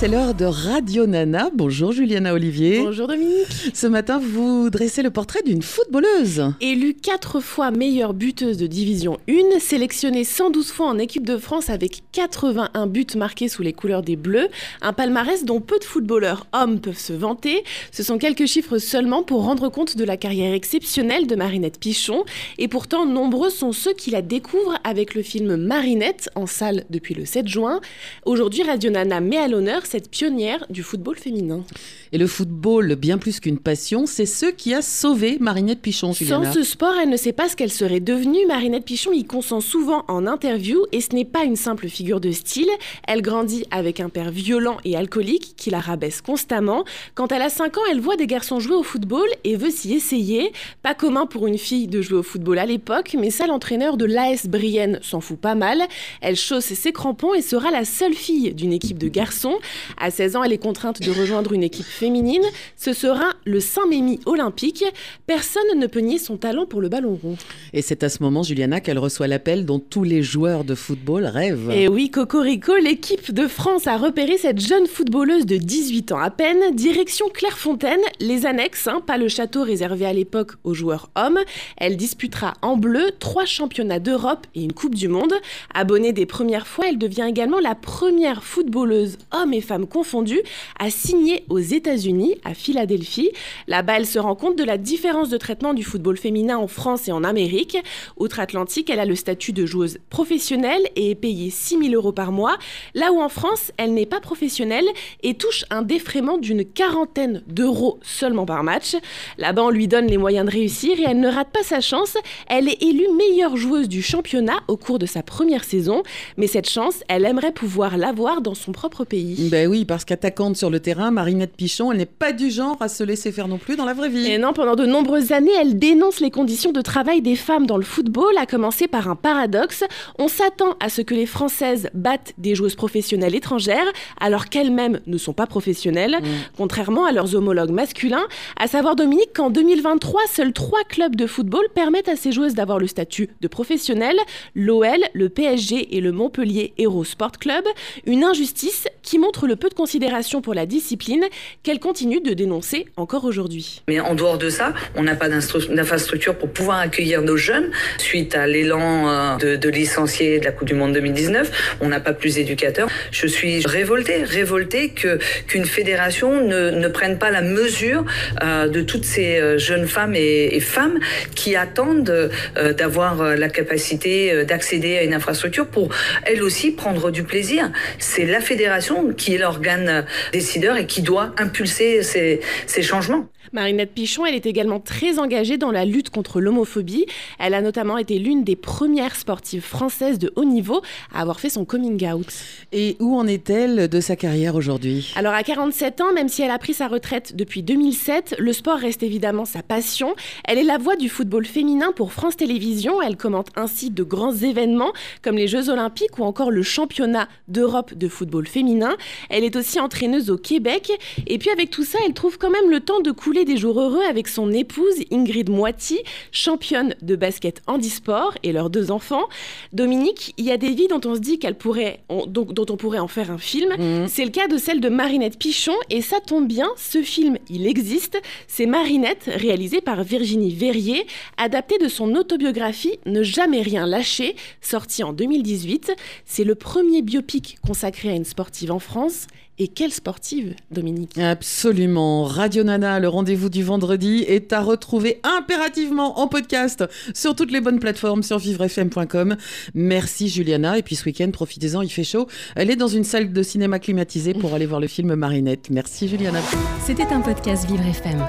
C'est l'heure de Radio Nana. Bonjour Juliana Olivier. Bonjour Dominique. Ce matin, vous dressez le portrait d'une footballeuse. Élue quatre fois meilleure buteuse de division 1, sélectionnée 112 fois en équipe de France avec 81 buts marqués sous les couleurs des Bleus, un palmarès dont peu de footballeurs hommes peuvent se vanter. Ce sont quelques chiffres seulement pour rendre compte de la carrière exceptionnelle de Marinette Pichon. Et pourtant, nombreux sont ceux qui la découvrent avec le film Marinette en salle depuis le 7 juin. Aujourd'hui, Radio Nana met à l'honneur cette pionnière du football féminin. Et le football, bien plus qu'une passion, c'est ce qui a sauvé Marinette Pichon. Sans ce sport, elle ne sait pas ce qu'elle serait devenue. Marinette Pichon y consent souvent en interview et ce n'est pas une simple figure de style. Elle grandit avec un père violent et alcoolique qui la rabaisse constamment. Quand elle a 5 ans, elle voit des garçons jouer au football et veut s'y essayer. Pas commun pour une fille de jouer au football à l'époque, mais ça, l'entraîneur de l'AS Brienne s'en fout pas mal. Elle chausse ses crampons et sera la seule fille d'une équipe de garçons. À 16 ans, elle est contrainte de rejoindre une équipe féminine. Ce sera le Saint-Mémy olympique. Personne ne peut nier son talent pour le ballon rond. Et c'est à ce moment, Juliana, qu'elle reçoit l'appel dont tous les joueurs de football rêvent. Et oui, Cocorico, l'équipe de France a repéré cette jeune footballeuse de 18 ans à peine. Direction Clairefontaine, les annexes, hein, pas le château réservé à l'époque aux joueurs hommes. Elle disputera en bleu trois championnats d'Europe et une Coupe du Monde. Abonnée des premières fois, elle devient également la première footballeuse homme et femmes confondues à signer aux États-Unis, à Philadelphie. Là-bas, elle se rend compte de la différence de traitement du football féminin en France et en Amérique. Outre-Atlantique, elle a le statut de joueuse professionnelle et est payée 6 000 euros par mois, là où en France, elle n'est pas professionnelle et touche un défraiement d'une quarantaine d'euros seulement par match. Là-bas, on lui donne les moyens de réussir et elle ne rate pas sa chance. Elle est élue meilleure joueuse du championnat au cours de sa première saison, mais cette chance, elle aimerait pouvoir l'avoir dans son propre pays. Ben oui, parce qu'attaquante sur le terrain, Marinette Pichon, elle n'est pas du genre à se laisser faire non plus dans la vraie vie. Et non, pendant de nombreuses années, elle dénonce les conditions de travail des femmes dans le football, à commencer par un paradoxe. On s'attend à ce que les Françaises battent des joueuses professionnelles étrangères, alors qu'elles-mêmes ne sont pas professionnelles, mm. contrairement à leurs homologues masculins. À savoir, Dominique, qu'en 2023, seuls trois clubs de football permettent à ces joueuses d'avoir le statut de professionnelles l'OL, le PSG et le Montpellier Hero Sport Club. Une injustice qui montre le peu de considération pour la discipline qu'elle continue de dénoncer encore aujourd'hui. Mais en dehors de ça, on n'a pas d'infrastructure pour pouvoir accueillir nos jeunes suite à l'élan euh, de, de licenciés de la Coupe du Monde 2019. On n'a pas plus d'éducateurs. Je suis révoltée, révoltée que qu'une fédération ne, ne, prenne pas la mesure euh, de toutes ces euh, jeunes femmes et, femmes qui attendent d'avoir la capacité d'accéder à une infrastructure pour elles aussi prendre du plaisir. C'est la fédération qui est l'organe décideur et qui doit impulser ces, ces changements. Marinette Pichon, elle est également très engagée dans la lutte contre l'homophobie. Elle a notamment été l'une des premières sportives françaises de haut niveau à avoir fait son coming out. Et où en est-elle de sa carrière aujourd'hui? Alors à 47 ans, même si elle a pris sa retraite depuis 2007, le sport reste évidemment sa passion. Elle est la voix du football féminin pour France Télévisions. Elle commente ainsi de grands événements comme les Jeux Olympiques ou encore le championnat d'Europe de football féminin. Elle est aussi entraîneuse au Québec. Et puis avec tout ça, elle trouve quand même le temps de couler des jours heureux avec son épouse Ingrid Moiti, championne de basket handisport et leurs deux enfants. Dominique, il y a des vies dont on se dit qu'elle pourrait, dont, on pourrait en faire un film. Mhm. C'est le cas de celle de Marinette Pichon et ça tombe bien, ce film, il existe. C'est Marinette, réalisé par Virginie Verrier, adapté de son autobiographie Ne jamais rien lâcher, sorti en 2018. C'est le premier biopic consacré à une sportive en France et quelle sportive, Dominique Absolument. Radio Nana, le rendez-vous du vendredi, est à retrouver impérativement en podcast sur toutes les bonnes plateformes sur vivrefm.com. Merci Juliana. Et puis ce week-end, profitez-en, il fait chaud. Elle est dans une salle de cinéma climatisée pour aller voir le film Marinette. Merci Juliana. C'était un podcast Vivre FM.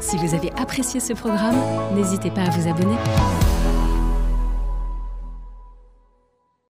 Si vous avez apprécié ce programme, n'hésitez pas à vous abonner.